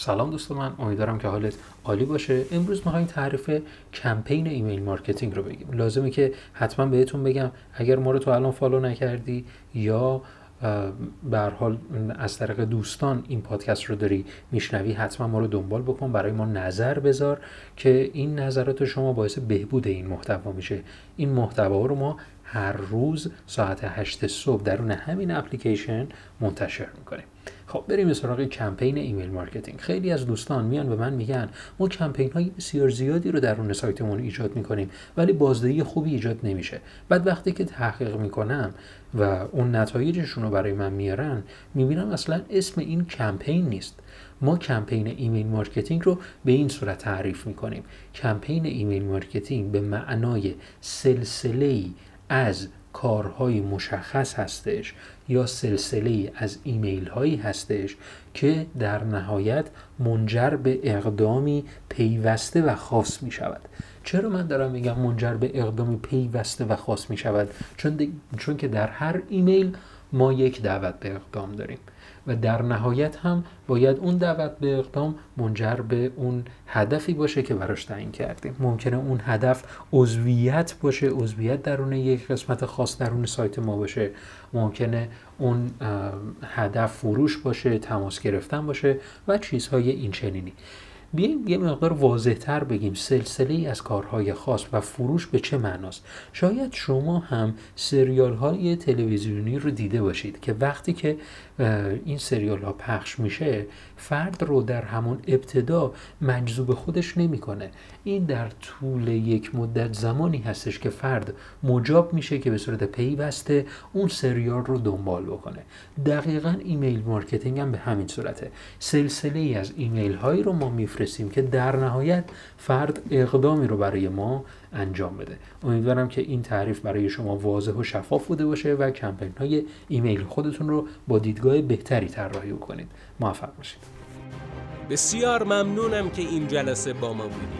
سلام دوست من امیدوارم که حالت عالی باشه. امروز می‌خوایم تعریف کمپین ایمیل مارکتینگ رو بگیم. لازمه که حتما بهتون بگم اگر ما رو تا الان follow نکردی یا به حال از طریق دوستان این پادکست رو داری میشنوی حتما ما رو دنبال بکن برای ما نظر بذار که این نظرات شما باعث بهبود این محتوا میشه. این محتوا رو ما هر روز ساعت 8 صبح درون همین اپلیکیشن منتشر می‌کنیم. خب بریم سراغ کمپین ایمیل مارکتینگ. خیلی از دوستان میان به من میگن ما کمپین های بسیار زیادی رو درون سایتمون ایجاد می‌کنیم ولی بازدهی خوبی ایجاد نمیشه. بعد وقتی که تحقیق می‌کنم و اون نتایجشون رو برای من میارن می‌بینم اصلا اسم این کمپین نیست. ما کمپین ایمیل مارکتینگ رو به این صورت تعریف می‌کنیم. کمپین ایمیل مارکتینگ به معنای سلسله از کارهای مشخص هستش یا سلسله از ایمیل هایی هستش که در نهایت منجر به اقدامی پیوسته و خاص می شود چرا من دارم میگم منجر به اقدامی پیوسته و خاص می شود چون, چون که در هر ایمیل ما یک دعوت به اقدام داریم. و در نهایت هم باید اون دعوت به اقدام منجر به اون هدفی باشه که براش تعیین کردیم. ممکنه اون هدف عضویت باشه عضویت درون یک قسمت خاص درون سایت ما باشه. ممکنه اون هدف فروش باشه تماس گرفتن باشه و چیزهای این چنینی بیایم یه مقدار واضح تر بگیم سلسله ای از کارهای خاص و فروش به چه معناست. شاید شما هم سریال های تلویزیونی رو دیده باشید که وقتی که این سریال ها پخش میشه فرد رو در همون ابتدا مجذوب خودش نمی‌کنه. این در طول یک مدت زمانی هستش که فرد مجاب میشه که به صورت پیوسته اون سریال رو دنبال بکنه. دقیقا ایمیل مارکتینگ هم به همین صورته. سلسله ای از ایمیل هایی رو ما میفرستیم. که در نهایت فرد اقدامی رو برای ما انجام بده. امیدوارم که این تعریف برای شما واضح و شفاف بوده باشه و کمپین های ایمیل خودتون رو با دیدگاه بهتری طراحی کنید. موفق باشید. بسیار ممنونم که این جلسه با ما بودید.